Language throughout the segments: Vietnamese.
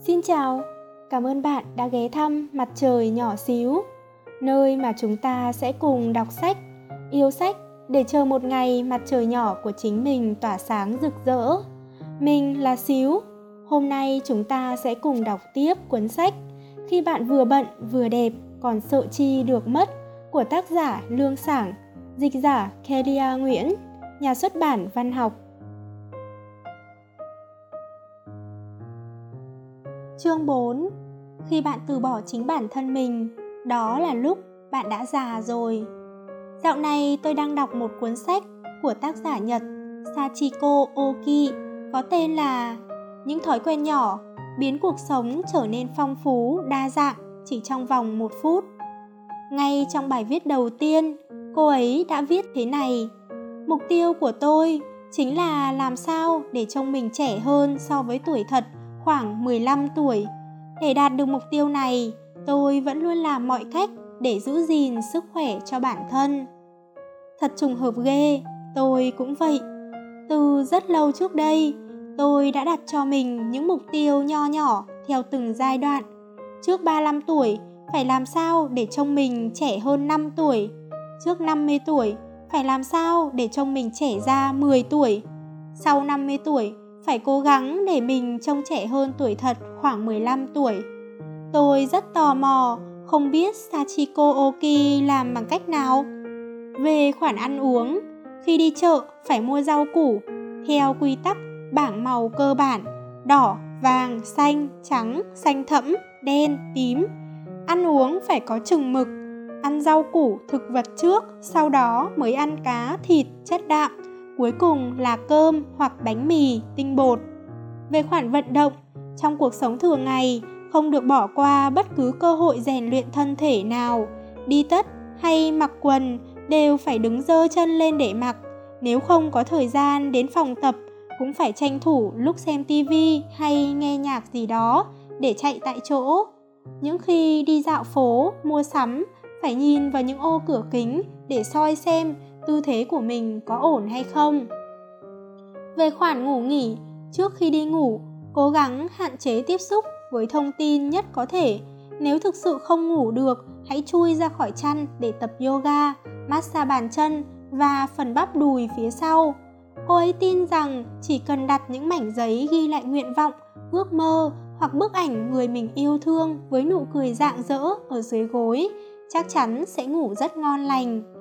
Xin chào, cảm ơn bạn đã ghé thăm Mặt trời nhỏ xíu, nơi mà chúng ta sẽ cùng đọc sách, yêu sách để chờ một ngày mặt trời nhỏ của chính mình tỏa sáng rực rỡ. Mình là Xíu, hôm nay chúng ta sẽ cùng đọc tiếp cuốn sách Khi bạn vừa bận vừa đẹp còn sợ chi được mất của tác giả Lương Sảng, dịch giả Kelia Nguyễn, nhà xuất bản văn học Chương 4 Khi bạn từ bỏ chính bản thân mình, đó là lúc bạn đã già rồi. Dạo này tôi đang đọc một cuốn sách của tác giả Nhật Sachiko Oki có tên là Những thói quen nhỏ biến cuộc sống trở nên phong phú, đa dạng chỉ trong vòng một phút. Ngay trong bài viết đầu tiên, cô ấy đã viết thế này. Mục tiêu của tôi chính là làm sao để trông mình trẻ hơn so với tuổi thật khoảng 15 tuổi. Để đạt được mục tiêu này, tôi vẫn luôn làm mọi cách để giữ gìn sức khỏe cho bản thân. Thật trùng hợp ghê, tôi cũng vậy. Từ rất lâu trước đây, tôi đã đặt cho mình những mục tiêu nho nhỏ theo từng giai đoạn. Trước 35 tuổi, phải làm sao để trông mình trẻ hơn 5 tuổi. Trước 50 tuổi, phải làm sao để trông mình trẻ ra 10 tuổi. Sau 50 tuổi, phải cố gắng để mình trông trẻ hơn tuổi thật khoảng 15 tuổi. Tôi rất tò mò, không biết Sachiko Oki làm bằng cách nào. Về khoản ăn uống, khi đi chợ phải mua rau củ theo quy tắc bảng màu cơ bản đỏ, vàng, xanh, trắng, xanh thẫm, đen, tím. Ăn uống phải có chừng mực, ăn rau củ, thực vật trước, sau đó mới ăn cá, thịt, chất đạm cuối cùng là cơm hoặc bánh mì, tinh bột. Về khoản vận động, trong cuộc sống thường ngày, không được bỏ qua bất cứ cơ hội rèn luyện thân thể nào. Đi tất hay mặc quần đều phải đứng dơ chân lên để mặc. Nếu không có thời gian đến phòng tập, cũng phải tranh thủ lúc xem tivi hay nghe nhạc gì đó để chạy tại chỗ. Những khi đi dạo phố, mua sắm, phải nhìn vào những ô cửa kính để soi xem tư thế của mình có ổn hay không. Về khoản ngủ nghỉ, trước khi đi ngủ, cố gắng hạn chế tiếp xúc với thông tin nhất có thể. Nếu thực sự không ngủ được, hãy chui ra khỏi chăn để tập yoga, massage bàn chân và phần bắp đùi phía sau. Cô ấy tin rằng chỉ cần đặt những mảnh giấy ghi lại nguyện vọng, ước mơ hoặc bức ảnh người mình yêu thương với nụ cười rạng rỡ ở dưới gối, chắc chắn sẽ ngủ rất ngon lành.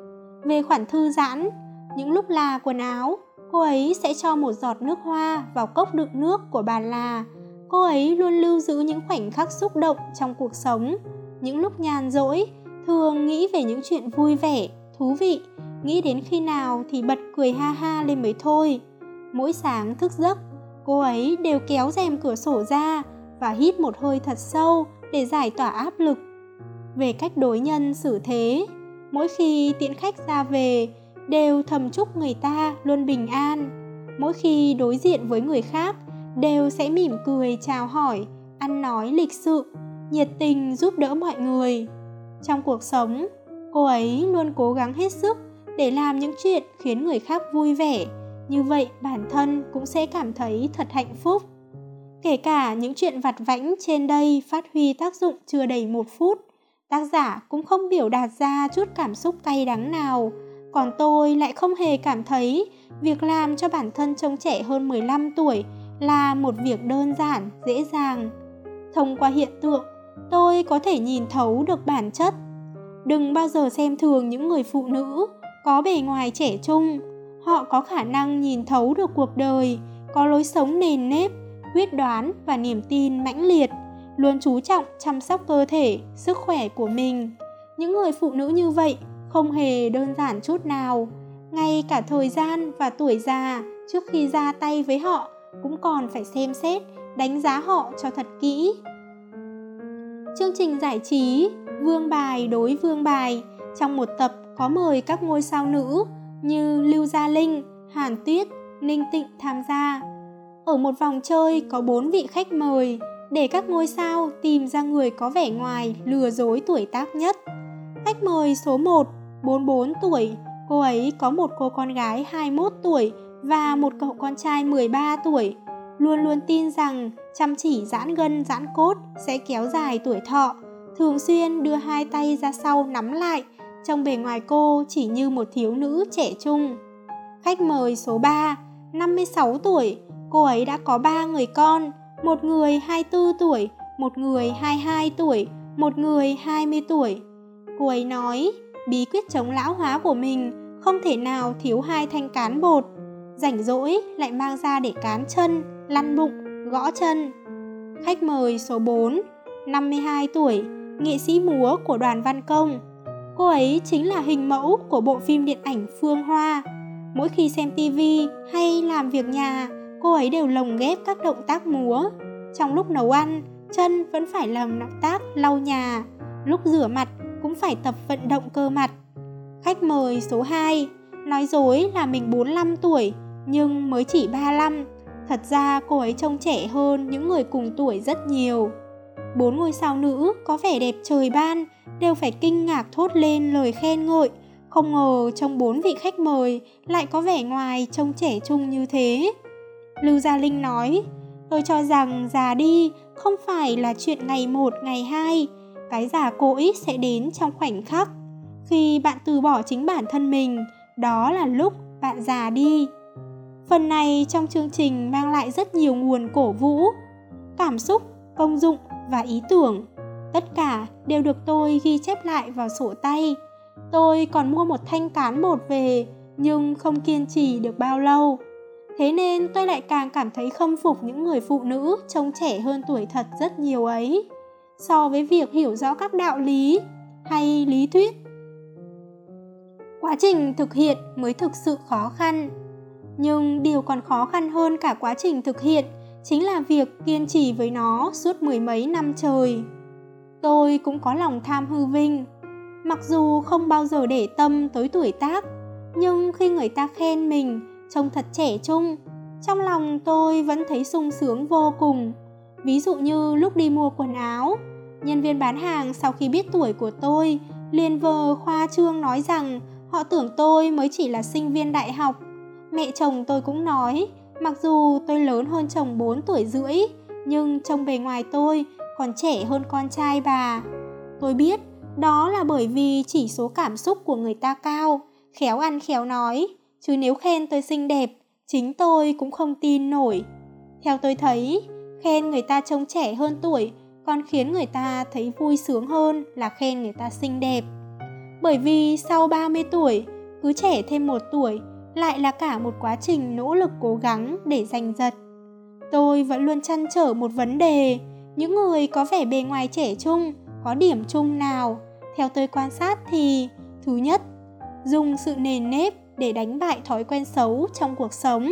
Về khoản thư giãn, những lúc là quần áo, cô ấy sẽ cho một giọt nước hoa vào cốc đựng nước của bà là. Cô ấy luôn lưu giữ những khoảnh khắc xúc động trong cuộc sống. Những lúc nhàn rỗi, thường nghĩ về những chuyện vui vẻ, thú vị, nghĩ đến khi nào thì bật cười ha ha lên mới thôi. Mỗi sáng thức giấc, cô ấy đều kéo rèm cửa sổ ra và hít một hơi thật sâu để giải tỏa áp lực. Về cách đối nhân xử thế, mỗi khi tiễn khách ra về, đều thầm chúc người ta luôn bình an. Mỗi khi đối diện với người khác, đều sẽ mỉm cười chào hỏi, ăn nói lịch sự, nhiệt tình giúp đỡ mọi người. Trong cuộc sống, cô ấy luôn cố gắng hết sức để làm những chuyện khiến người khác vui vẻ. Như vậy, bản thân cũng sẽ cảm thấy thật hạnh phúc. Kể cả những chuyện vặt vãnh trên đây phát huy tác dụng chưa đầy một phút tác giả cũng không biểu đạt ra chút cảm xúc cay đắng nào còn tôi lại không hề cảm thấy việc làm cho bản thân trông trẻ hơn 15 tuổi là một việc đơn giản, dễ dàng. Thông qua hiện tượng, tôi có thể nhìn thấu được bản chất. Đừng bao giờ xem thường những người phụ nữ có bề ngoài trẻ trung. Họ có khả năng nhìn thấu được cuộc đời, có lối sống nền nếp, quyết đoán và niềm tin mãnh liệt luôn chú trọng chăm sóc cơ thể, sức khỏe của mình. Những người phụ nữ như vậy không hề đơn giản chút nào. Ngay cả thời gian và tuổi già trước khi ra tay với họ cũng còn phải xem xét, đánh giá họ cho thật kỹ. Chương trình giải trí Vương bài đối vương bài trong một tập có mời các ngôi sao nữ như Lưu Gia Linh, Hàn Tuyết, Ninh Tịnh tham gia. Ở một vòng chơi có bốn vị khách mời, để các ngôi sao tìm ra người có vẻ ngoài lừa dối tuổi tác nhất. Khách mời số 1, 44 tuổi, cô ấy có một cô con gái 21 tuổi và một cậu con trai 13 tuổi. luôn luôn tin rằng chăm chỉ giãn gân giãn cốt sẽ kéo dài tuổi thọ, thường xuyên đưa hai tay ra sau nắm lại, trong bề ngoài cô chỉ như một thiếu nữ trẻ trung. Khách mời số 3, 56 tuổi, cô ấy đã có 3 người con, một người 24 tuổi, một người 22 tuổi, một người 20 tuổi. Cô ấy nói, bí quyết chống lão hóa của mình không thể nào thiếu hai thanh cán bột. Rảnh rỗi lại mang ra để cán chân, lăn bụng, gõ chân. Khách mời số 4, 52 tuổi, nghệ sĩ múa của đoàn văn công. Cô ấy chính là hình mẫu của bộ phim điện ảnh Phương Hoa. Mỗi khi xem tivi hay làm việc nhà, cô ấy đều lồng ghép các động tác múa. Trong lúc nấu ăn, chân vẫn phải làm động tác lau nhà, lúc rửa mặt cũng phải tập vận động cơ mặt. Khách mời số 2 nói dối là mình 45 tuổi nhưng mới chỉ 35. Thật ra cô ấy trông trẻ hơn những người cùng tuổi rất nhiều. Bốn ngôi sao nữ có vẻ đẹp trời ban đều phải kinh ngạc thốt lên lời khen ngợi. Không ngờ trong bốn vị khách mời lại có vẻ ngoài trông trẻ trung như thế. Lưu Gia Linh nói, tôi cho rằng già đi không phải là chuyện ngày một ngày hai. Cái già cỗi sẽ đến trong khoảnh khắc. Khi bạn từ bỏ chính bản thân mình đó là lúc bạn già đi. Phần này trong chương trình mang lại rất nhiều nguồn cổ vũ cảm xúc công dụng và ý tưởng. Tất cả đều được tôi ghi chép lại vào sổ tay. Tôi còn mua một thanh cán bột về nhưng không kiên trì được bao lâu thế nên tôi lại càng cảm thấy khâm phục những người phụ nữ trông trẻ hơn tuổi thật rất nhiều ấy. So với việc hiểu rõ các đạo lý hay lý thuyết. Quá trình thực hiện mới thực sự khó khăn. Nhưng điều còn khó khăn hơn cả quá trình thực hiện chính là việc kiên trì với nó suốt mười mấy năm trời. Tôi cũng có lòng tham hư vinh. Mặc dù không bao giờ để tâm tới tuổi tác, nhưng khi người ta khen mình trông thật trẻ trung. Trong lòng tôi vẫn thấy sung sướng vô cùng. Ví dụ như lúc đi mua quần áo, nhân viên bán hàng sau khi biết tuổi của tôi liền vờ khoa trương nói rằng họ tưởng tôi mới chỉ là sinh viên đại học. Mẹ chồng tôi cũng nói, mặc dù tôi lớn hơn chồng 4 tuổi rưỡi, nhưng trông bề ngoài tôi còn trẻ hơn con trai bà. Tôi biết, đó là bởi vì chỉ số cảm xúc của người ta cao, khéo ăn khéo nói chứ nếu khen tôi xinh đẹp, chính tôi cũng không tin nổi. Theo tôi thấy, khen người ta trông trẻ hơn tuổi còn khiến người ta thấy vui sướng hơn là khen người ta xinh đẹp. Bởi vì sau 30 tuổi, cứ trẻ thêm một tuổi lại là cả một quá trình nỗ lực cố gắng để giành giật. Tôi vẫn luôn chăn trở một vấn đề, những người có vẻ bề ngoài trẻ trung, có điểm chung nào? Theo tôi quan sát thì, thứ nhất, dùng sự nền nếp để đánh bại thói quen xấu trong cuộc sống.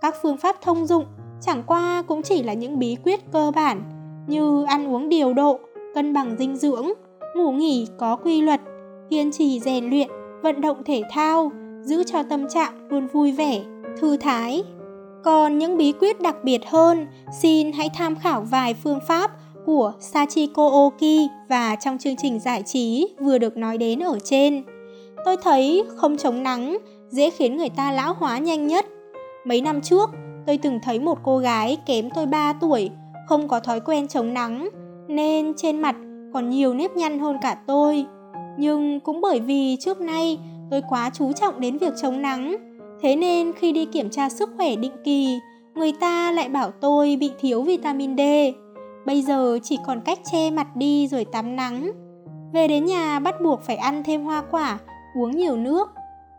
Các phương pháp thông dụng chẳng qua cũng chỉ là những bí quyết cơ bản như ăn uống điều độ, cân bằng dinh dưỡng, ngủ nghỉ có quy luật, kiên trì rèn luyện, vận động thể thao, giữ cho tâm trạng luôn vui vẻ, thư thái. Còn những bí quyết đặc biệt hơn, xin hãy tham khảo vài phương pháp của Sachiko Oki và trong chương trình giải trí vừa được nói đến ở trên. Tôi thấy không chống nắng dễ khiến người ta lão hóa nhanh nhất. Mấy năm trước, tôi từng thấy một cô gái kém tôi 3 tuổi, không có thói quen chống nắng, nên trên mặt còn nhiều nếp nhăn hơn cả tôi. Nhưng cũng bởi vì trước nay tôi quá chú trọng đến việc chống nắng, thế nên khi đi kiểm tra sức khỏe định kỳ, người ta lại bảo tôi bị thiếu vitamin D. Bây giờ chỉ còn cách che mặt đi rồi tắm nắng. Về đến nhà bắt buộc phải ăn thêm hoa quả uống nhiều nước.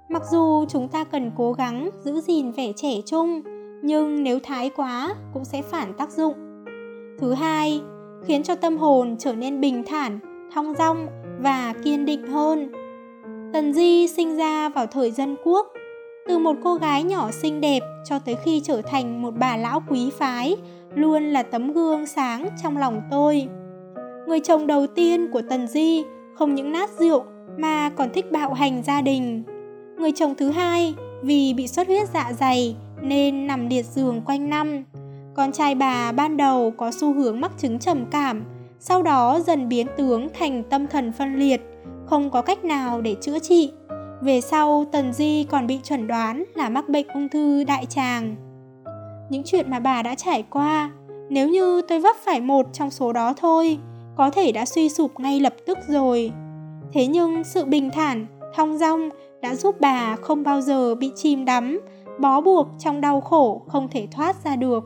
Mặc dù chúng ta cần cố gắng giữ gìn vẻ trẻ trung, nhưng nếu thái quá cũng sẽ phản tác dụng. Thứ hai, khiến cho tâm hồn trở nên bình thản, thong dong và kiên định hơn. Tần Di sinh ra vào thời dân quốc, từ một cô gái nhỏ xinh đẹp cho tới khi trở thành một bà lão quý phái, luôn là tấm gương sáng trong lòng tôi. Người chồng đầu tiên của Tần Di không những nát rượu mà còn thích bạo hành gia đình. Người chồng thứ hai vì bị xuất huyết dạ dày nên nằm liệt giường quanh năm. Con trai bà ban đầu có xu hướng mắc chứng trầm cảm, sau đó dần biến tướng thành tâm thần phân liệt, không có cách nào để chữa trị. Về sau, Tần Di còn bị chuẩn đoán là mắc bệnh ung thư đại tràng. những chuyện mà bà đã trải qua. Nếu như tôi vấp phải một trong số đó thôi, có thể đã suy sụp ngay lập tức rồi. Thế nhưng sự bình thản, thong dong đã giúp bà không bao giờ bị chìm đắm, bó buộc trong đau khổ không thể thoát ra được.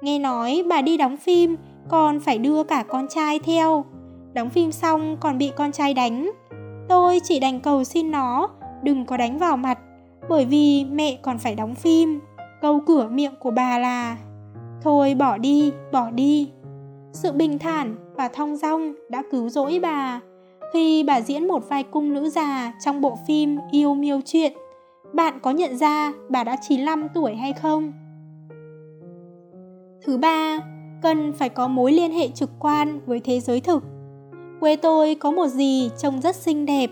Nghe nói bà đi đóng phim còn phải đưa cả con trai theo. Đóng phim xong còn bị con trai đánh. Tôi chỉ đành cầu xin nó đừng có đánh vào mặt bởi vì mẹ còn phải đóng phim. Câu cửa miệng của bà là Thôi bỏ đi, bỏ đi. Sự bình thản và thong dong đã cứu rỗi bà khi bà diễn một vai cung nữ già trong bộ phim Yêu miêu chuyện. Bạn có nhận ra bà đã 95 tuổi hay không? Thứ ba, cần phải có mối liên hệ trực quan với thế giới thực. Quê tôi có một dì trông rất xinh đẹp,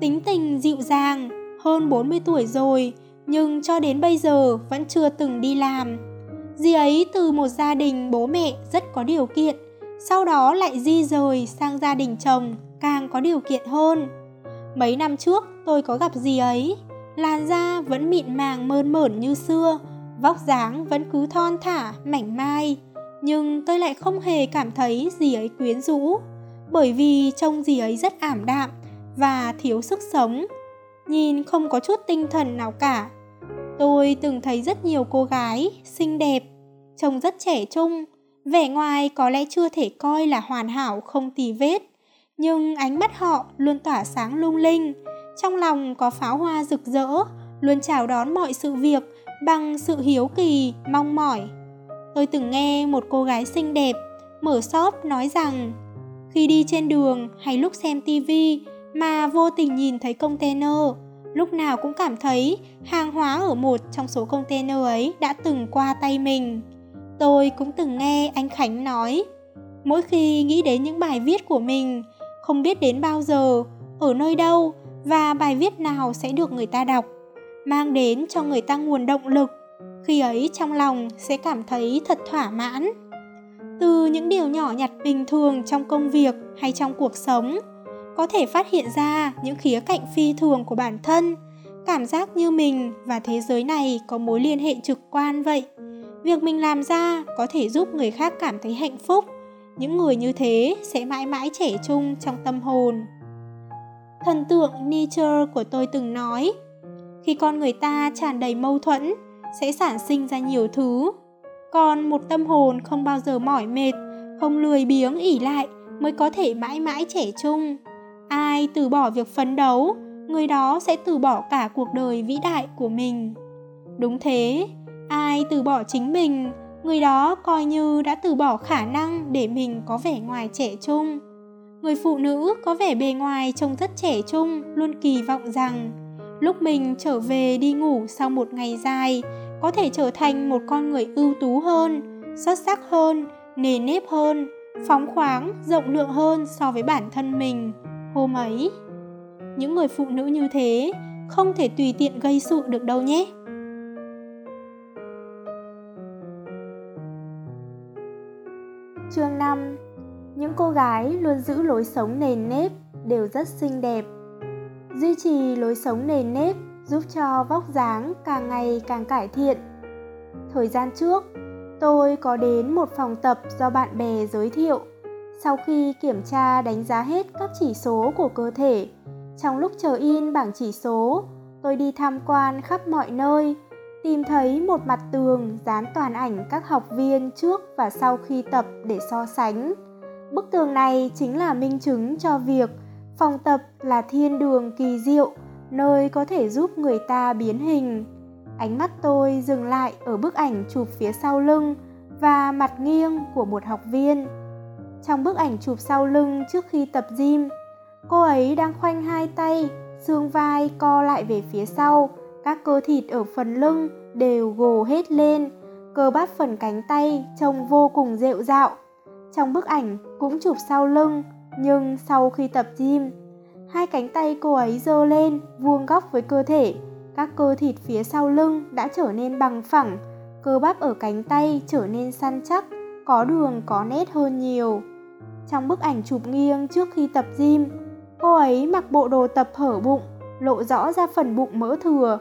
tính tình dịu dàng, hơn 40 tuổi rồi, nhưng cho đến bây giờ vẫn chưa từng đi làm. Dì ấy từ một gia đình bố mẹ rất có điều kiện, sau đó lại di rời sang gia đình chồng càng có điều kiện hơn. Mấy năm trước tôi có gặp gì ấy, làn da vẫn mịn màng mơn mởn như xưa, vóc dáng vẫn cứ thon thả, mảnh mai. Nhưng tôi lại không hề cảm thấy gì ấy quyến rũ, bởi vì trông gì ấy rất ảm đạm và thiếu sức sống, nhìn không có chút tinh thần nào cả. Tôi từng thấy rất nhiều cô gái xinh đẹp, trông rất trẻ trung, vẻ ngoài có lẽ chưa thể coi là hoàn hảo không tì vết, nhưng ánh mắt họ luôn tỏa sáng lung linh, trong lòng có pháo hoa rực rỡ, luôn chào đón mọi sự việc bằng sự hiếu kỳ, mong mỏi. Tôi từng nghe một cô gái xinh đẹp mở shop nói rằng khi đi trên đường hay lúc xem tivi mà vô tình nhìn thấy container, lúc nào cũng cảm thấy hàng hóa ở một trong số container ấy đã từng qua tay mình. Tôi cũng từng nghe anh Khánh nói, mỗi khi nghĩ đến những bài viết của mình, không biết đến bao giờ, ở nơi đâu và bài viết nào sẽ được người ta đọc, mang đến cho người ta nguồn động lực, khi ấy trong lòng sẽ cảm thấy thật thỏa mãn. Từ những điều nhỏ nhặt bình thường trong công việc hay trong cuộc sống, có thể phát hiện ra những khía cạnh phi thường của bản thân, cảm giác như mình và thế giới này có mối liên hệ trực quan vậy. Việc mình làm ra có thể giúp người khác cảm thấy hạnh phúc. Những người như thế sẽ mãi mãi trẻ trung trong tâm hồn. Thần tượng Nietzsche của tôi từng nói, khi con người ta tràn đầy mâu thuẫn, sẽ sản sinh ra nhiều thứ. Còn một tâm hồn không bao giờ mỏi mệt, không lười biếng ỉ lại mới có thể mãi mãi trẻ trung. Ai từ bỏ việc phấn đấu, người đó sẽ từ bỏ cả cuộc đời vĩ đại của mình. Đúng thế, ai từ bỏ chính mình, người đó coi như đã từ bỏ khả năng để mình có vẻ ngoài trẻ trung. Người phụ nữ có vẻ bề ngoài trông rất trẻ trung, luôn kỳ vọng rằng lúc mình trở về đi ngủ sau một ngày dài, có thể trở thành một con người ưu tú hơn, xuất sắc hơn, nề nếp hơn, phóng khoáng, rộng lượng hơn so với bản thân mình hôm ấy. Những người phụ nữ như thế không thể tùy tiện gây sự được đâu nhé. Chương 5 Những cô gái luôn giữ lối sống nền nếp đều rất xinh đẹp. Duy trì lối sống nền nếp giúp cho vóc dáng càng ngày càng cải thiện. Thời gian trước, tôi có đến một phòng tập do bạn bè giới thiệu. Sau khi kiểm tra đánh giá hết các chỉ số của cơ thể, trong lúc chờ in bảng chỉ số, tôi đi tham quan khắp mọi nơi, tìm thấy một mặt tường dán toàn ảnh các học viên trước và sau khi tập để so sánh. Bức tường này chính là minh chứng cho việc phòng tập là thiên đường kỳ diệu, nơi có thể giúp người ta biến hình. Ánh mắt tôi dừng lại ở bức ảnh chụp phía sau lưng và mặt nghiêng của một học viên. Trong bức ảnh chụp sau lưng trước khi tập gym, cô ấy đang khoanh hai tay, xương vai co lại về phía sau, các cơ thịt ở phần lưng đều gồ hết lên, cơ bắp phần cánh tay trông vô cùng rệu rạo. Trong bức ảnh cũng chụp sau lưng, nhưng sau khi tập gym, hai cánh tay cô ấy giơ lên vuông góc với cơ thể, các cơ thịt phía sau lưng đã trở nên bằng phẳng, cơ bắp ở cánh tay trở nên săn chắc, có đường có nét hơn nhiều. Trong bức ảnh chụp nghiêng trước khi tập gym, cô ấy mặc bộ đồ tập hở bụng, lộ rõ ra phần bụng mỡ thừa.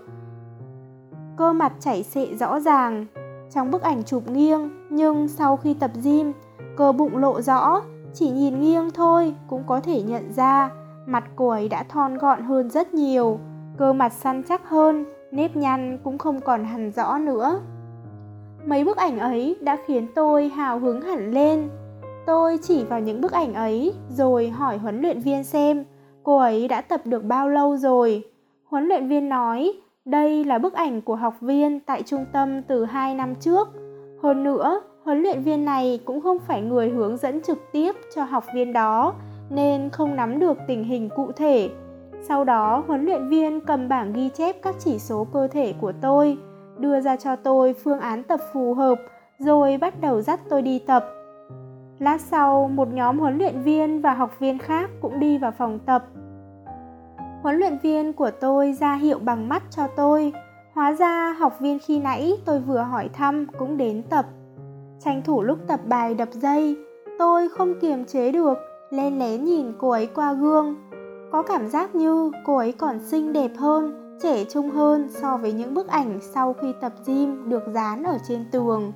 Cơ mặt chảy xệ rõ ràng, trong bức ảnh chụp nghiêng, nhưng sau khi tập gym, cơ bụng lộ rõ, chỉ nhìn nghiêng thôi cũng có thể nhận ra mặt cô ấy đã thon gọn hơn rất nhiều, cơ mặt săn chắc hơn, nếp nhăn cũng không còn hằn rõ nữa. Mấy bức ảnh ấy đã khiến tôi hào hứng hẳn lên. Tôi chỉ vào những bức ảnh ấy rồi hỏi huấn luyện viên xem cô ấy đã tập được bao lâu rồi. Huấn luyện viên nói đây là bức ảnh của học viên tại trung tâm từ 2 năm trước. Hơn nữa, huấn luyện viên này cũng không phải người hướng dẫn trực tiếp cho học viên đó nên không nắm được tình hình cụ thể. Sau đó, huấn luyện viên cầm bảng ghi chép các chỉ số cơ thể của tôi, đưa ra cho tôi phương án tập phù hợp, rồi bắt đầu dắt tôi đi tập. Lát sau, một nhóm huấn luyện viên và học viên khác cũng đi vào phòng tập. Huấn luyện viên của tôi ra hiệu bằng mắt cho tôi. Hóa ra học viên khi nãy tôi vừa hỏi thăm cũng đến tập. Tranh thủ lúc tập bài đập dây, tôi không kiềm chế được, lên lén nhìn cô ấy qua gương. Có cảm giác như cô ấy còn xinh đẹp hơn, trẻ trung hơn so với những bức ảnh sau khi tập gym được dán ở trên tường.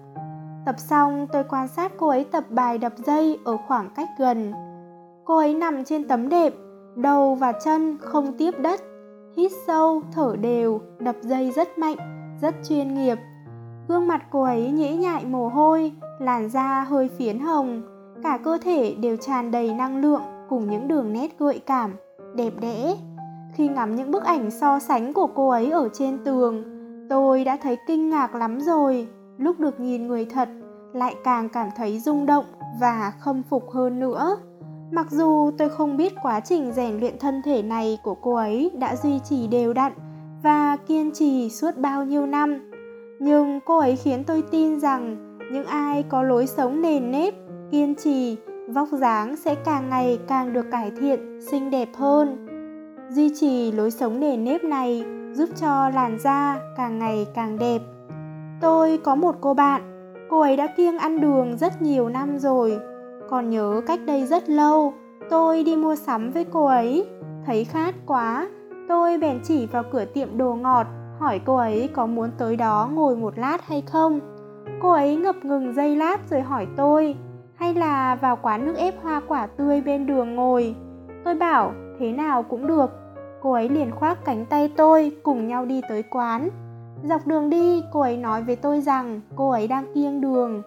Tập xong, tôi quan sát cô ấy tập bài đập dây ở khoảng cách gần. Cô ấy nằm trên tấm đệm, đầu và chân không tiếp đất, hít sâu, thở đều, đập dây rất mạnh, rất chuyên nghiệp. Gương mặt cô ấy nhễ nhại mồ hôi, làn da hơi phiến hồng, cả cơ thể đều tràn đầy năng lượng cùng những đường nét gợi cảm, đẹp đẽ. Khi ngắm những bức ảnh so sánh của cô ấy ở trên tường, tôi đã thấy kinh ngạc lắm rồi. Lúc được nhìn người thật, lại càng cảm thấy rung động và khâm phục hơn nữa. Mặc dù tôi không biết quá trình rèn luyện thân thể này của cô ấy đã duy trì đều đặn và kiên trì suốt bao nhiêu năm, nhưng cô ấy khiến tôi tin rằng những ai có lối sống nền nếp, kiên trì, vóc dáng sẽ càng ngày càng được cải thiện, xinh đẹp hơn. Duy trì lối sống nền nếp này giúp cho làn da càng ngày càng đẹp. Tôi có một cô bạn, cô ấy đã kiêng ăn đường rất nhiều năm rồi còn nhớ cách đây rất lâu, tôi đi mua sắm với cô ấy, thấy khát quá, tôi bèn chỉ vào cửa tiệm đồ ngọt, hỏi cô ấy có muốn tới đó ngồi một lát hay không. Cô ấy ngập ngừng giây lát rồi hỏi tôi, hay là vào quán nước ép hoa quả tươi bên đường ngồi. Tôi bảo, thế nào cũng được. Cô ấy liền khoác cánh tay tôi cùng nhau đi tới quán. Dọc đường đi, cô ấy nói với tôi rằng cô ấy đang kiêng đường,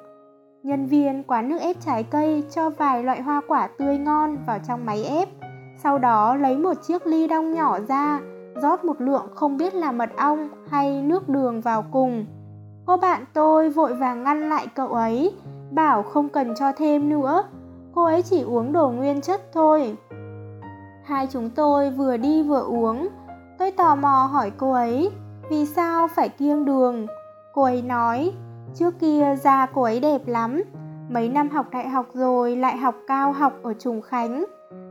Nhân viên quán nước ép trái cây cho vài loại hoa quả tươi ngon vào trong máy ép. Sau đó lấy một chiếc ly đong nhỏ ra, rót một lượng không biết là mật ong hay nước đường vào cùng. Cô bạn tôi vội vàng ngăn lại cậu ấy, bảo không cần cho thêm nữa. Cô ấy chỉ uống đồ nguyên chất thôi. Hai chúng tôi vừa đi vừa uống. Tôi tò mò hỏi cô ấy, vì sao phải kiêng đường? Cô ấy nói, Trước kia da cô ấy đẹp lắm, mấy năm học đại học rồi lại học cao học ở Trùng Khánh.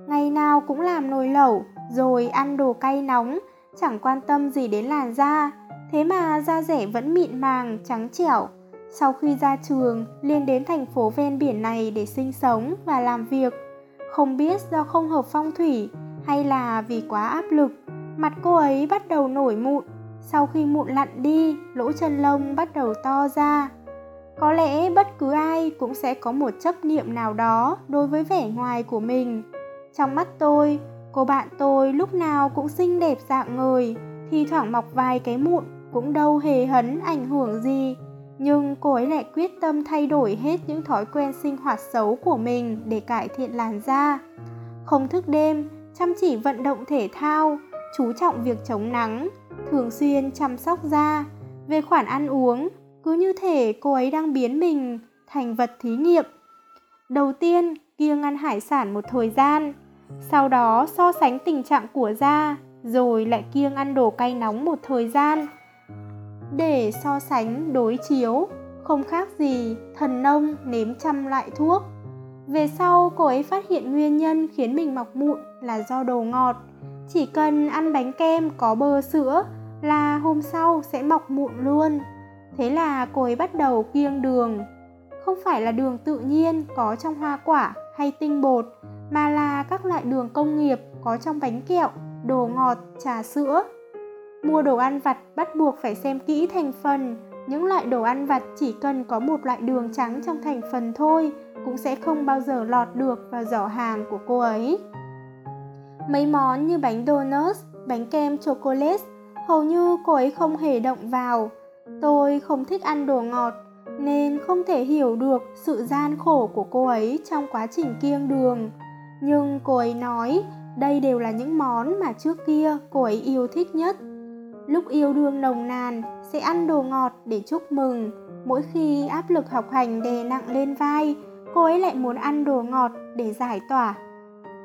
Ngày nào cũng làm nồi lẩu, rồi ăn đồ cay nóng, chẳng quan tâm gì đến làn da. Thế mà da rẻ vẫn mịn màng, trắng trẻo. Sau khi ra trường, Liên đến thành phố ven biển này để sinh sống và làm việc. Không biết do không hợp phong thủy hay là vì quá áp lực, mặt cô ấy bắt đầu nổi mụn, sau khi mụn lặn đi, lỗ chân lông bắt đầu to ra. Có lẽ bất cứ ai cũng sẽ có một chấp niệm nào đó đối với vẻ ngoài của mình. Trong mắt tôi, cô bạn tôi lúc nào cũng xinh đẹp dạng người, thì thoảng mọc vài cái mụn cũng đâu hề hấn ảnh hưởng gì. Nhưng cô ấy lại quyết tâm thay đổi hết những thói quen sinh hoạt xấu của mình để cải thiện làn da. Không thức đêm, chăm chỉ vận động thể thao, chú trọng việc chống nắng, thường xuyên chăm sóc da. Về khoản ăn uống, cứ như thể cô ấy đang biến mình thành vật thí nghiệm. Đầu tiên, kiêng ăn hải sản một thời gian, sau đó so sánh tình trạng của da, rồi lại kiêng ăn đồ cay nóng một thời gian. Để so sánh đối chiếu, không khác gì thần nông nếm trăm loại thuốc. Về sau, cô ấy phát hiện nguyên nhân khiến mình mọc mụn là do đồ ngọt. Chỉ cần ăn bánh kem có bơ sữa là hôm sau sẽ mọc mụn luôn. Thế là cô ấy bắt đầu kiêng đường. Không phải là đường tự nhiên có trong hoa quả hay tinh bột, mà là các loại đường công nghiệp có trong bánh kẹo, đồ ngọt, trà sữa. Mua đồ ăn vặt bắt buộc phải xem kỹ thành phần những loại đồ ăn vặt chỉ cần có một loại đường trắng trong thành phần thôi cũng sẽ không bao giờ lọt được vào giỏ hàng của cô ấy. Mấy món như bánh donuts, bánh kem chocolate hầu như cô ấy không hề động vào. Tôi không thích ăn đồ ngọt nên không thể hiểu được sự gian khổ của cô ấy trong quá trình kiêng đường. Nhưng cô ấy nói đây đều là những món mà trước kia cô ấy yêu thích nhất. Lúc yêu đương nồng nàn sẽ ăn đồ ngọt để chúc mừng. Mỗi khi áp lực học hành đè nặng lên vai, cô ấy lại muốn ăn đồ ngọt để giải tỏa.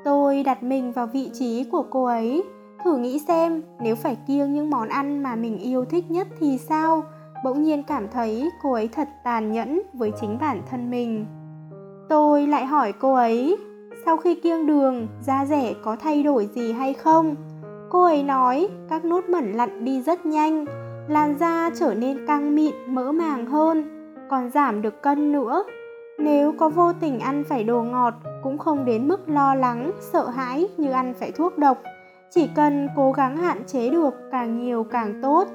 Tôi đặt mình vào vị trí của cô ấy, thử nghĩ xem nếu phải kiêng những món ăn mà mình yêu thích nhất thì sao? Bỗng nhiên cảm thấy cô ấy thật tàn nhẫn với chính bản thân mình. Tôi lại hỏi cô ấy, sau khi kiêng đường, da rẻ có thay đổi gì hay không? Cô ấy nói các nốt mẩn lặn đi rất nhanh, làn da trở nên căng mịn, mỡ màng hơn, còn giảm được cân nữa. Nếu có vô tình ăn phải đồ ngọt cũng không đến mức lo lắng, sợ hãi như ăn phải thuốc độc. Chỉ cần cố gắng hạn chế được càng nhiều càng tốt.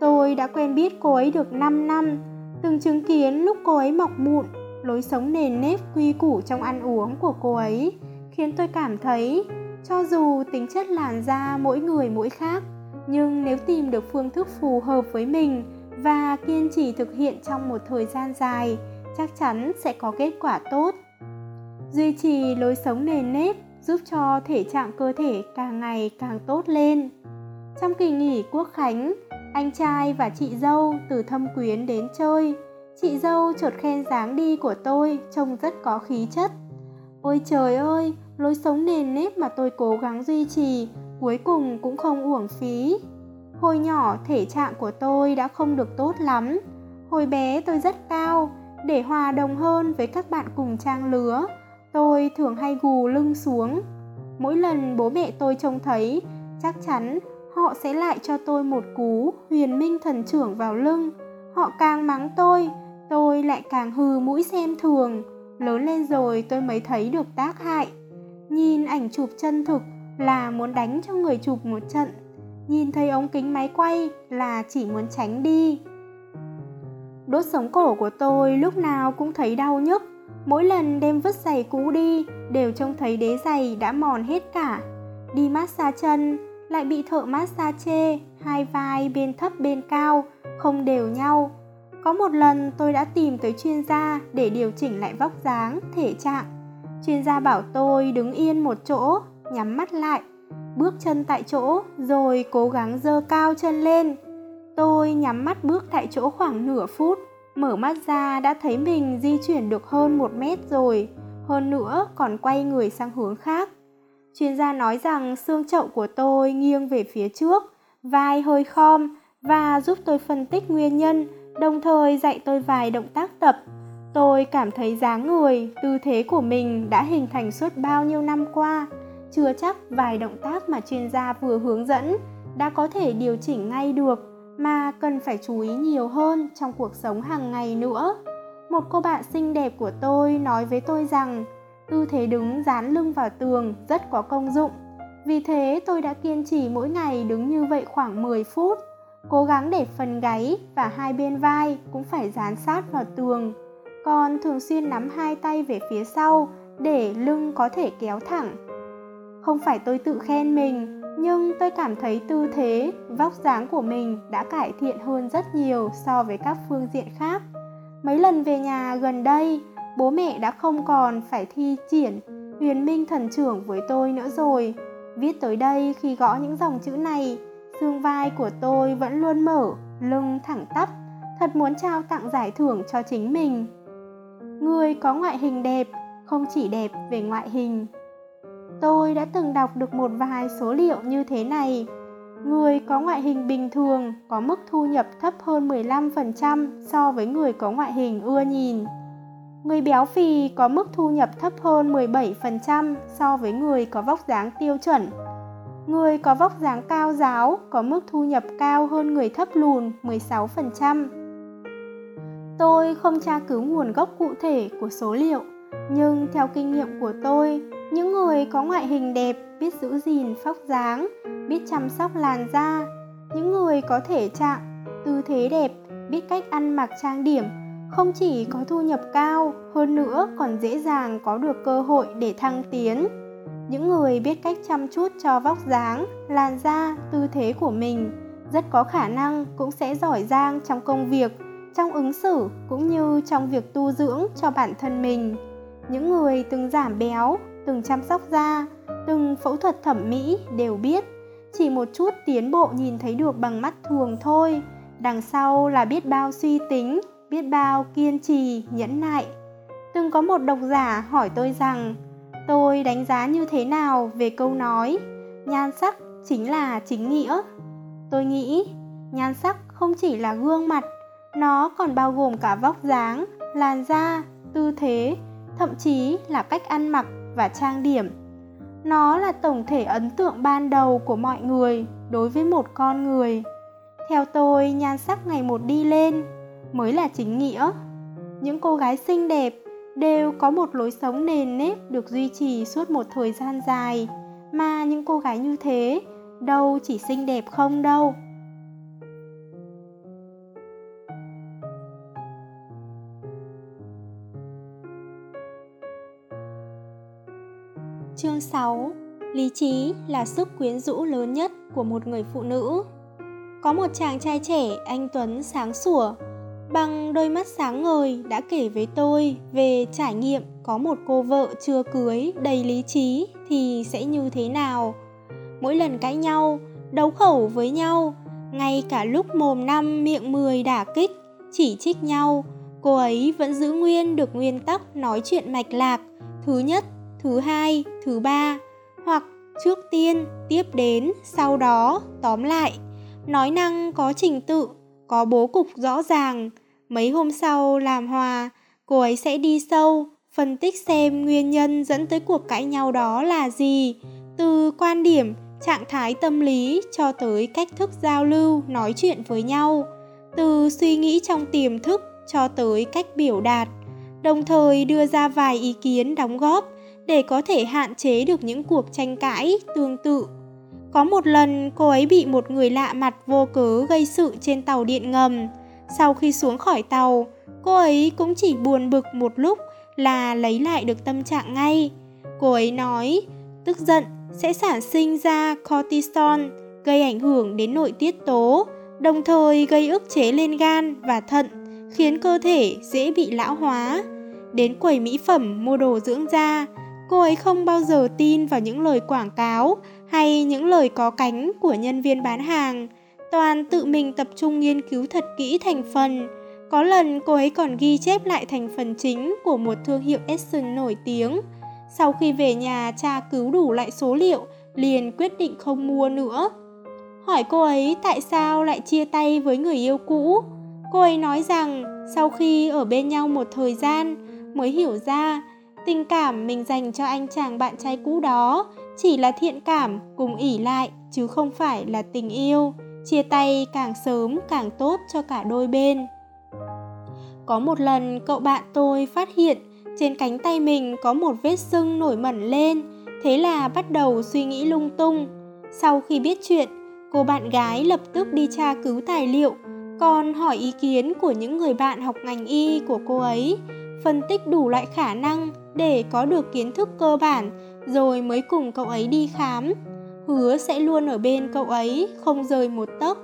Tôi đã quen biết cô ấy được 5 năm, từng chứng kiến lúc cô ấy mọc mụn, lối sống nền nếp quy củ trong ăn uống của cô ấy khiến tôi cảm thấy cho dù tính chất làn da mỗi người mỗi khác nhưng nếu tìm được phương thức phù hợp với mình và kiên trì thực hiện trong một thời gian dài chắc chắn sẽ có kết quả tốt duy trì lối sống nền nếp giúp cho thể trạng cơ thể càng ngày càng tốt lên. Trong kỳ nghỉ quốc khánh, anh trai và chị dâu từ thâm quyến đến chơi. Chị dâu chợt khen dáng đi của tôi, trông rất có khí chất. Ôi trời ơi, lối sống nền nếp mà tôi cố gắng duy trì, cuối cùng cũng không uổng phí. Hồi nhỏ, thể trạng của tôi đã không được tốt lắm. Hồi bé tôi rất cao, để hòa đồng hơn với các bạn cùng trang lứa tôi thường hay gù lưng xuống. Mỗi lần bố mẹ tôi trông thấy, chắc chắn họ sẽ lại cho tôi một cú huyền minh thần trưởng vào lưng. Họ càng mắng tôi tôi lại càng hừ mũi xem thường. Lớn lên rồi tôi mới thấy được tác hại. Nhìn ảnh chụp chân thực là muốn đánh cho người chụp một trận. Nhìn thấy ống kính máy quay là chỉ muốn tránh đi. Đốt sống cổ của tôi lúc nào cũng thấy đau nhức mỗi lần đem vứt giày cũ đi đều trông thấy đế giày đã mòn hết cả đi massage chân lại bị thợ massage chê hai vai bên thấp bên cao không đều nhau có một lần tôi đã tìm tới chuyên gia để điều chỉnh lại vóc dáng, thể trạng. Chuyên gia bảo tôi đứng yên một chỗ, nhắm mắt lại, bước chân tại chỗ rồi cố gắng dơ cao chân lên. Tôi nhắm mắt bước tại chỗ khoảng nửa phút, mở mắt ra đã thấy mình di chuyển được hơn một mét rồi, hơn nữa còn quay người sang hướng khác. Chuyên gia nói rằng xương chậu của tôi nghiêng về phía trước, vai hơi khom và giúp tôi phân tích nguyên nhân đồng thời dạy tôi vài động tác tập. Tôi cảm thấy dáng người, tư thế của mình đã hình thành suốt bao nhiêu năm qua, chưa chắc vài động tác mà chuyên gia vừa hướng dẫn đã có thể điều chỉnh ngay được mà cần phải chú ý nhiều hơn trong cuộc sống hàng ngày nữa. Một cô bạn xinh đẹp của tôi nói với tôi rằng, tư thế đứng dán lưng vào tường rất có công dụng. Vì thế tôi đã kiên trì mỗi ngày đứng như vậy khoảng 10 phút cố gắng để phần gáy và hai bên vai cũng phải dán sát vào tường còn thường xuyên nắm hai tay về phía sau để lưng có thể kéo thẳng không phải tôi tự khen mình nhưng tôi cảm thấy tư thế, vóc dáng của mình đã cải thiện hơn rất nhiều so với các phương diện khác. Mấy lần về nhà gần đây, bố mẹ đã không còn phải thi triển huyền minh thần trưởng với tôi nữa rồi. Viết tới đây khi gõ những dòng chữ này, xương vai của tôi vẫn luôn mở, lưng thẳng tắp. Thật muốn trao tặng giải thưởng cho chính mình. Người có ngoại hình đẹp không chỉ đẹp về ngoại hình tôi đã từng đọc được một vài số liệu như thế này người có ngoại hình bình thường có mức thu nhập thấp hơn 15% so với người có ngoại hình ưa nhìn. Người béo phì có mức thu nhập thấp hơn 17% so với người có vóc dáng tiêu chuẩn Người có vóc dáng cao giáo có mức thu nhập cao hơn người thấp lùn 16%. Tôi không tra cứu nguồn gốc cụ thể của số liệu, nhưng theo kinh nghiệm của tôi, những người có ngoại hình đẹp, biết giữ gìn vóc dáng, biết chăm sóc làn da, những người có thể trạng, tư thế đẹp biết cách ăn mặc trang điểm không chỉ có thu nhập cao hơn nữa còn dễ dàng có được cơ hội để thăng tiến. Những người biết cách chăm chút cho vóc dáng làn da tư thế của mình rất có khả năng cũng sẽ giỏi giang trong công việc trong ứng xử cũng như trong việc tu dưỡng cho bản thân mình. Những người từng giảm béo từng chăm sóc da, từng phẫu thuật thẩm mỹ đều biết. Chỉ một chút tiến bộ nhìn thấy được bằng mắt thường thôi. Đằng sau là biết bao suy tính, biết bao kiên trì, nhẫn nại. Từng có một độc giả hỏi tôi rằng, tôi đánh giá như thế nào về câu nói, nhan sắc chính là chính nghĩa? Tôi nghĩ, nhan sắc không chỉ là gương mặt, nó còn bao gồm cả vóc dáng, làn da, tư thế, thậm chí là cách ăn mặc và trang điểm. Nó là tổng thể ấn tượng ban đầu của mọi người đối với một con người. Theo tôi, nhan sắc ngày một đi lên mới là chính nghĩa. Những cô gái xinh đẹp đều có một lối sống nền nếp được duy trì suốt một thời gian dài. Mà những cô gái như thế, đâu chỉ xinh đẹp không đâu. Chương 6 Lý trí là sức quyến rũ lớn nhất của một người phụ nữ. Có một chàng trai trẻ anh Tuấn sáng sủa, bằng đôi mắt sáng ngời đã kể với tôi về trải nghiệm có một cô vợ chưa cưới đầy lý trí thì sẽ như thế nào. Mỗi lần cãi nhau, đấu khẩu với nhau, ngay cả lúc mồm năm miệng mười đả kích, chỉ trích nhau, cô ấy vẫn giữ nguyên được nguyên tắc nói chuyện mạch lạc. Thứ nhất, thứ hai, thứ ba, hoặc trước tiên, tiếp đến, sau đó, tóm lại. Nói năng có trình tự, có bố cục rõ ràng. Mấy hôm sau làm hòa, cô ấy sẽ đi sâu, phân tích xem nguyên nhân dẫn tới cuộc cãi nhau đó là gì, từ quan điểm, trạng thái tâm lý cho tới cách thức giao lưu, nói chuyện với nhau, từ suy nghĩ trong tiềm thức cho tới cách biểu đạt, đồng thời đưa ra vài ý kiến đóng góp để có thể hạn chế được những cuộc tranh cãi tương tự. Có một lần cô ấy bị một người lạ mặt vô cớ gây sự trên tàu điện ngầm. Sau khi xuống khỏi tàu, cô ấy cũng chỉ buồn bực một lúc là lấy lại được tâm trạng ngay. Cô ấy nói, tức giận sẽ sản sinh ra cortisol, gây ảnh hưởng đến nội tiết tố, đồng thời gây ức chế lên gan và thận, khiến cơ thể dễ bị lão hóa. Đến quầy mỹ phẩm mua đồ dưỡng da, cô ấy không bao giờ tin vào những lời quảng cáo hay những lời có cánh của nhân viên bán hàng. Toàn tự mình tập trung nghiên cứu thật kỹ thành phần. Có lần cô ấy còn ghi chép lại thành phần chính của một thương hiệu Essence nổi tiếng. Sau khi về nhà, tra cứu đủ lại số liệu, liền quyết định không mua nữa. Hỏi cô ấy tại sao lại chia tay với người yêu cũ. Cô ấy nói rằng sau khi ở bên nhau một thời gian, mới hiểu ra Tình cảm mình dành cho anh chàng bạn trai cũ đó chỉ là thiện cảm cùng ỉ lại chứ không phải là tình yêu. Chia tay càng sớm càng tốt cho cả đôi bên. Có một lần cậu bạn tôi phát hiện trên cánh tay mình có một vết sưng nổi mẩn lên, thế là bắt đầu suy nghĩ lung tung. Sau khi biết chuyện, cô bạn gái lập tức đi tra cứu tài liệu, còn hỏi ý kiến của những người bạn học ngành y của cô ấy, phân tích đủ loại khả năng để có được kiến thức cơ bản, rồi mới cùng cậu ấy đi khám. Hứa sẽ luôn ở bên cậu ấy, không rời một tấc.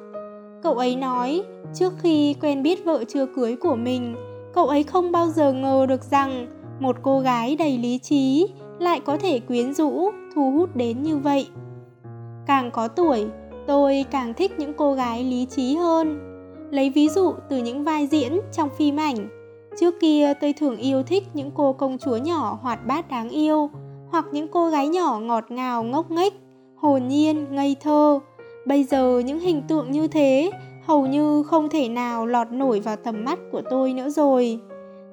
Cậu ấy nói, trước khi quen biết vợ chưa cưới của mình, cậu ấy không bao giờ ngờ được rằng một cô gái đầy lý trí lại có thể quyến rũ, thu hút đến như vậy. Càng có tuổi, tôi càng thích những cô gái lý trí hơn. Lấy ví dụ từ những vai diễn trong phim ảnh. Trước kia tôi thường yêu thích những cô công chúa nhỏ hoạt bát đáng yêu hoặc những cô gái nhỏ ngọt ngào ngốc nghếch, hồn nhiên, ngây thơ. Bây giờ những hình tượng như thế hầu như không thể nào lọt nổi vào tầm mắt của tôi nữa rồi.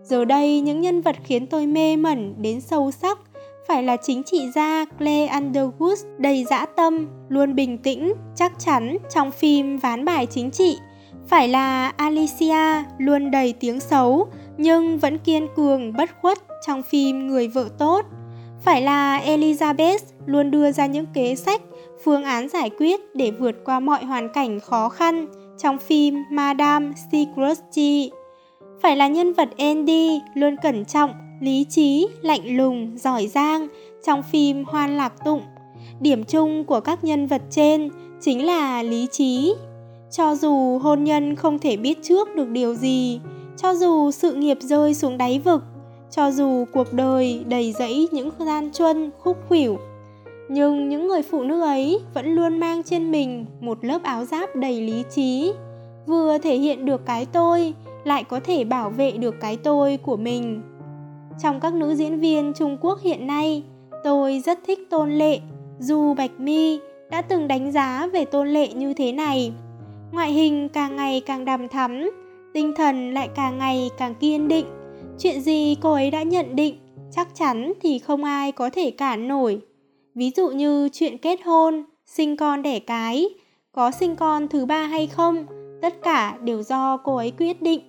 Giờ đây những nhân vật khiến tôi mê mẩn đến sâu sắc phải là chính trị gia Claire Underwood đầy dã tâm, luôn bình tĩnh, chắc chắn trong phim ván bài chính trị. Phải là Alicia luôn đầy tiếng xấu, nhưng vẫn kiên cường bất khuất trong phim Người vợ tốt. Phải là Elizabeth luôn đưa ra những kế sách, phương án giải quyết để vượt qua mọi hoàn cảnh khó khăn trong phim Madame Secretly. Phải là nhân vật Andy luôn cẩn trọng, lý trí, lạnh lùng, giỏi giang trong phim Hoan Lạc Tụng. Điểm chung của các nhân vật trên chính là lý trí. Cho dù hôn nhân không thể biết trước được điều gì, cho dù sự nghiệp rơi xuống đáy vực, cho dù cuộc đời đầy rẫy những gian truân khúc khuỷu, nhưng những người phụ nữ ấy vẫn luôn mang trên mình một lớp áo giáp đầy lý trí, vừa thể hiện được cái tôi, lại có thể bảo vệ được cái tôi của mình. Trong các nữ diễn viên Trung Quốc hiện nay, tôi rất thích Tôn Lệ, dù Bạch Mi đã từng đánh giá về Tôn Lệ như thế này. Ngoại hình càng ngày càng đằm thắm, tinh thần lại càng ngày càng kiên định. Chuyện gì cô ấy đã nhận định, chắc chắn thì không ai có thể cản nổi. Ví dụ như chuyện kết hôn, sinh con đẻ cái, có sinh con thứ ba hay không, tất cả đều do cô ấy quyết định.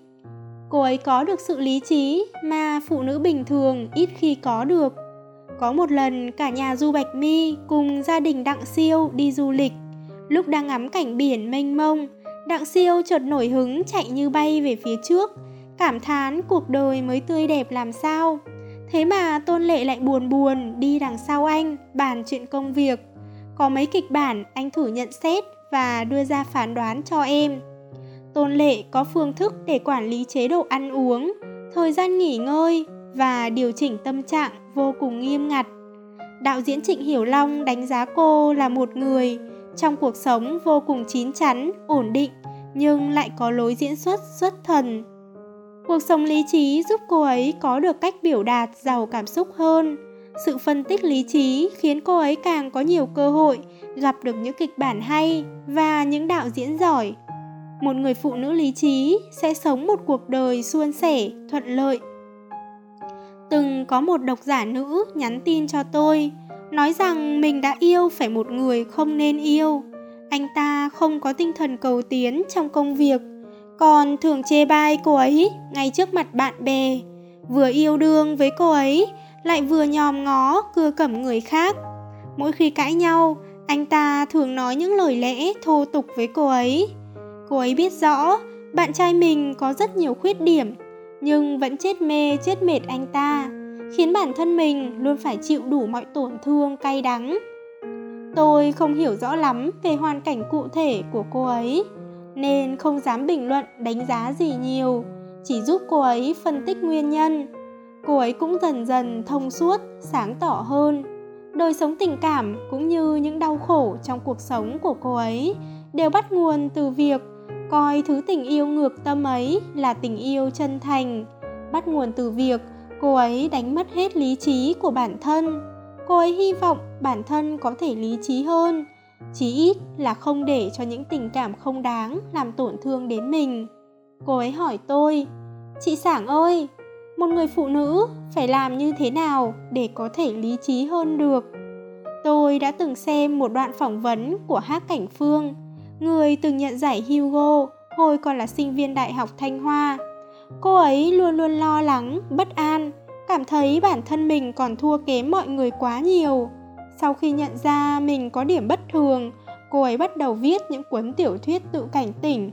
Cô ấy có được sự lý trí mà phụ nữ bình thường ít khi có được. Có một lần cả nhà Du Bạch Mi cùng gia đình Đặng Siêu đi du lịch. Lúc đang ngắm cảnh biển mênh mông, Đặng Siêu chợt nổi hứng chạy như bay về phía trước, cảm thán cuộc đời mới tươi đẹp làm sao. Thế mà Tôn Lệ lại buồn buồn đi đằng sau anh bàn chuyện công việc. Có mấy kịch bản anh thử nhận xét và đưa ra phán đoán cho em. Tôn Lệ có phương thức để quản lý chế độ ăn uống, thời gian nghỉ ngơi và điều chỉnh tâm trạng vô cùng nghiêm ngặt. Đạo diễn Trịnh Hiểu Long đánh giá cô là một người trong cuộc sống vô cùng chín chắn, ổn định nhưng lại có lối diễn xuất xuất thần. Cuộc sống lý trí giúp cô ấy có được cách biểu đạt giàu cảm xúc hơn. Sự phân tích lý trí khiến cô ấy càng có nhiều cơ hội gặp được những kịch bản hay và những đạo diễn giỏi. Một người phụ nữ lý trí sẽ sống một cuộc đời suôn sẻ, thuận lợi. Từng có một độc giả nữ nhắn tin cho tôi, nói rằng mình đã yêu phải một người không nên yêu. Anh ta không có tinh thần cầu tiến trong công việc, còn thường chê bai cô ấy ngay trước mặt bạn bè. Vừa yêu đương với cô ấy, lại vừa nhòm ngó cưa cẩm người khác. Mỗi khi cãi nhau, anh ta thường nói những lời lẽ thô tục với cô ấy. Cô ấy biết rõ bạn trai mình có rất nhiều khuyết điểm, nhưng vẫn chết mê chết mệt anh ta, khiến bản thân mình luôn phải chịu đủ mọi tổn thương cay đắng. Tôi không hiểu rõ lắm về hoàn cảnh cụ thể của cô ấy, nên không dám bình luận đánh giá gì nhiều, chỉ giúp cô ấy phân tích nguyên nhân. Cô ấy cũng dần dần thông suốt, sáng tỏ hơn. Đời sống tình cảm cũng như những đau khổ trong cuộc sống của cô ấy đều bắt nguồn từ việc coi thứ tình yêu ngược tâm ấy là tình yêu chân thành, bắt nguồn từ việc cô ấy đánh mất hết lý trí của bản thân. Cô ấy hy vọng bản thân có thể lý trí hơn, chí ít là không để cho những tình cảm không đáng làm tổn thương đến mình. Cô ấy hỏi tôi, chị Sảng ơi, một người phụ nữ phải làm như thế nào để có thể lý trí hơn được? Tôi đã từng xem một đoạn phỏng vấn của Hát Cảnh Phương, người từng nhận giải Hugo hồi còn là sinh viên Đại học Thanh Hoa. Cô ấy luôn luôn lo lắng, bất an, cảm thấy bản thân mình còn thua kém mọi người quá nhiều. Sau khi nhận ra mình có điểm bất thường, cô ấy bắt đầu viết những cuốn tiểu thuyết tự cảnh tỉnh.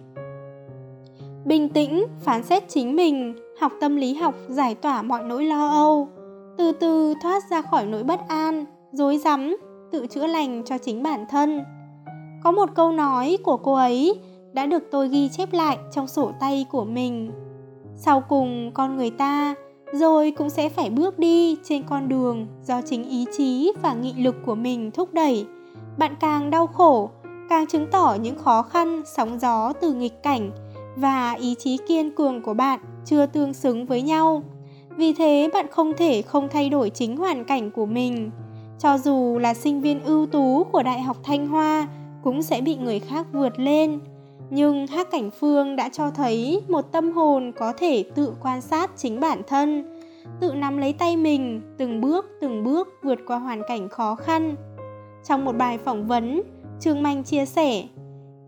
Bình tĩnh, phán xét chính mình, học tâm lý học giải tỏa mọi nỗi lo âu, từ từ thoát ra khỏi nỗi bất an, dối rắm, tự chữa lành cho chính bản thân. Có một câu nói của cô ấy đã được tôi ghi chép lại trong sổ tay của mình. Sau cùng con người ta rồi cũng sẽ phải bước đi trên con đường do chính ý chí và nghị lực của mình thúc đẩy. Bạn càng đau khổ, càng chứng tỏ những khó khăn, sóng gió từ nghịch cảnh và ý chí kiên cường của bạn chưa tương xứng với nhau. Vì thế bạn không thể không thay đổi chính hoàn cảnh của mình. Cho dù là sinh viên ưu tú của Đại học Thanh Hoa cũng sẽ bị người khác vượt lên. Nhưng Hát Cảnh Phương đã cho thấy một tâm hồn có thể tự quan sát chính bản thân, tự nắm lấy tay mình, từng bước từng bước vượt qua hoàn cảnh khó khăn. Trong một bài phỏng vấn, Trương Manh chia sẻ,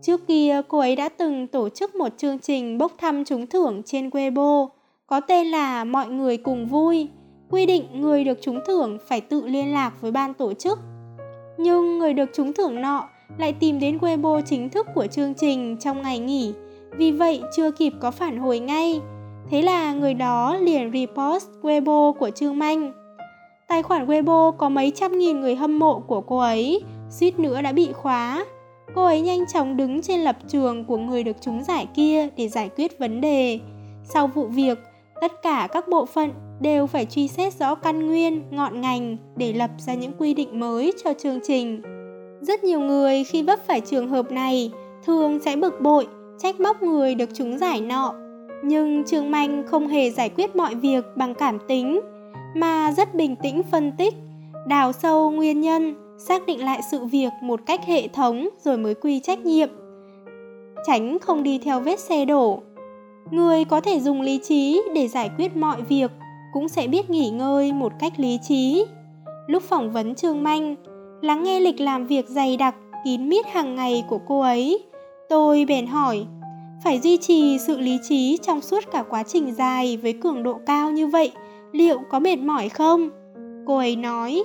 trước kia cô ấy đã từng tổ chức một chương trình bốc thăm trúng thưởng trên Weibo, có tên là Mọi người cùng vui, quy định người được trúng thưởng phải tự liên lạc với ban tổ chức. Nhưng người được trúng thưởng nọ lại tìm đến Weibo chính thức của chương trình trong ngày nghỉ, vì vậy chưa kịp có phản hồi ngay. Thế là người đó liền repost Weibo của Trương Manh. Tài khoản Weibo có mấy trăm nghìn người hâm mộ của cô ấy, suýt nữa đã bị khóa. Cô ấy nhanh chóng đứng trên lập trường của người được trúng giải kia để giải quyết vấn đề. Sau vụ việc, tất cả các bộ phận đều phải truy xét rõ căn nguyên, ngọn ngành để lập ra những quy định mới cho chương trình. Rất nhiều người khi vấp phải trường hợp này thường sẽ bực bội, trách móc người được chúng giải nọ. Nhưng Trương Manh không hề giải quyết mọi việc bằng cảm tính, mà rất bình tĩnh phân tích, đào sâu nguyên nhân, xác định lại sự việc một cách hệ thống rồi mới quy trách nhiệm. Tránh không đi theo vết xe đổ. Người có thể dùng lý trí để giải quyết mọi việc cũng sẽ biết nghỉ ngơi một cách lý trí. Lúc phỏng vấn Trương Manh, lắng nghe lịch làm việc dày đặc, kín mít hàng ngày của cô ấy, tôi bèn hỏi, phải duy trì sự lý trí trong suốt cả quá trình dài với cường độ cao như vậy, liệu có mệt mỏi không? Cô ấy nói,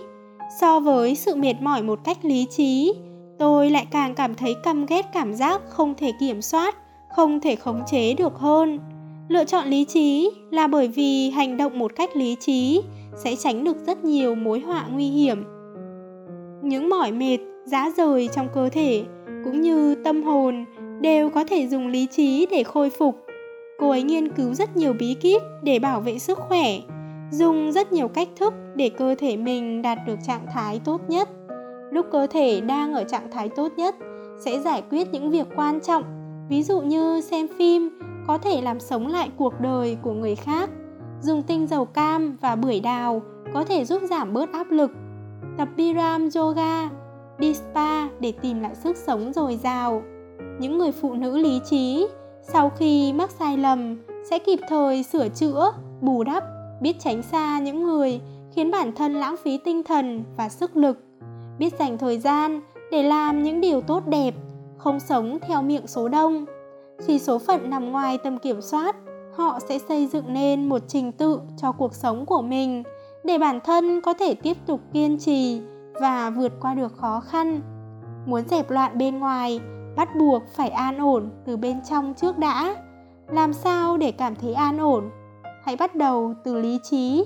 so với sự mệt mỏi một cách lý trí, tôi lại càng cảm thấy căm ghét cảm giác không thể kiểm soát, không thể khống chế được hơn. Lựa chọn lý trí là bởi vì hành động một cách lý trí sẽ tránh được rất nhiều mối họa nguy hiểm. Những mỏi mệt, giá rời trong cơ thể cũng như tâm hồn đều có thể dùng lý trí để khôi phục. Cô ấy nghiên cứu rất nhiều bí kíp để bảo vệ sức khỏe, dùng rất nhiều cách thức để cơ thể mình đạt được trạng thái tốt nhất. Lúc cơ thể đang ở trạng thái tốt nhất sẽ giải quyết những việc quan trọng, ví dụ như xem phim có thể làm sống lại cuộc đời của người khác. Dùng tinh dầu cam và bưởi đào có thể giúp giảm bớt áp lực. Tập Biram Yoga, đi spa để tìm lại sức sống dồi dào. Những người phụ nữ lý trí sau khi mắc sai lầm sẽ kịp thời sửa chữa, bù đắp, biết tránh xa những người khiến bản thân lãng phí tinh thần và sức lực, biết dành thời gian để làm những điều tốt đẹp, không sống theo miệng số đông. Khi số phận nằm ngoài tầm kiểm soát họ sẽ xây dựng nên một trình tự cho cuộc sống của mình để bản thân có thể tiếp tục kiên trì và vượt qua được khó khăn. Muốn dẹp loạn bên ngoài, bắt buộc phải an ổn từ bên trong trước đã. Làm sao để cảm thấy an ổn? Hãy bắt đầu từ lý trí.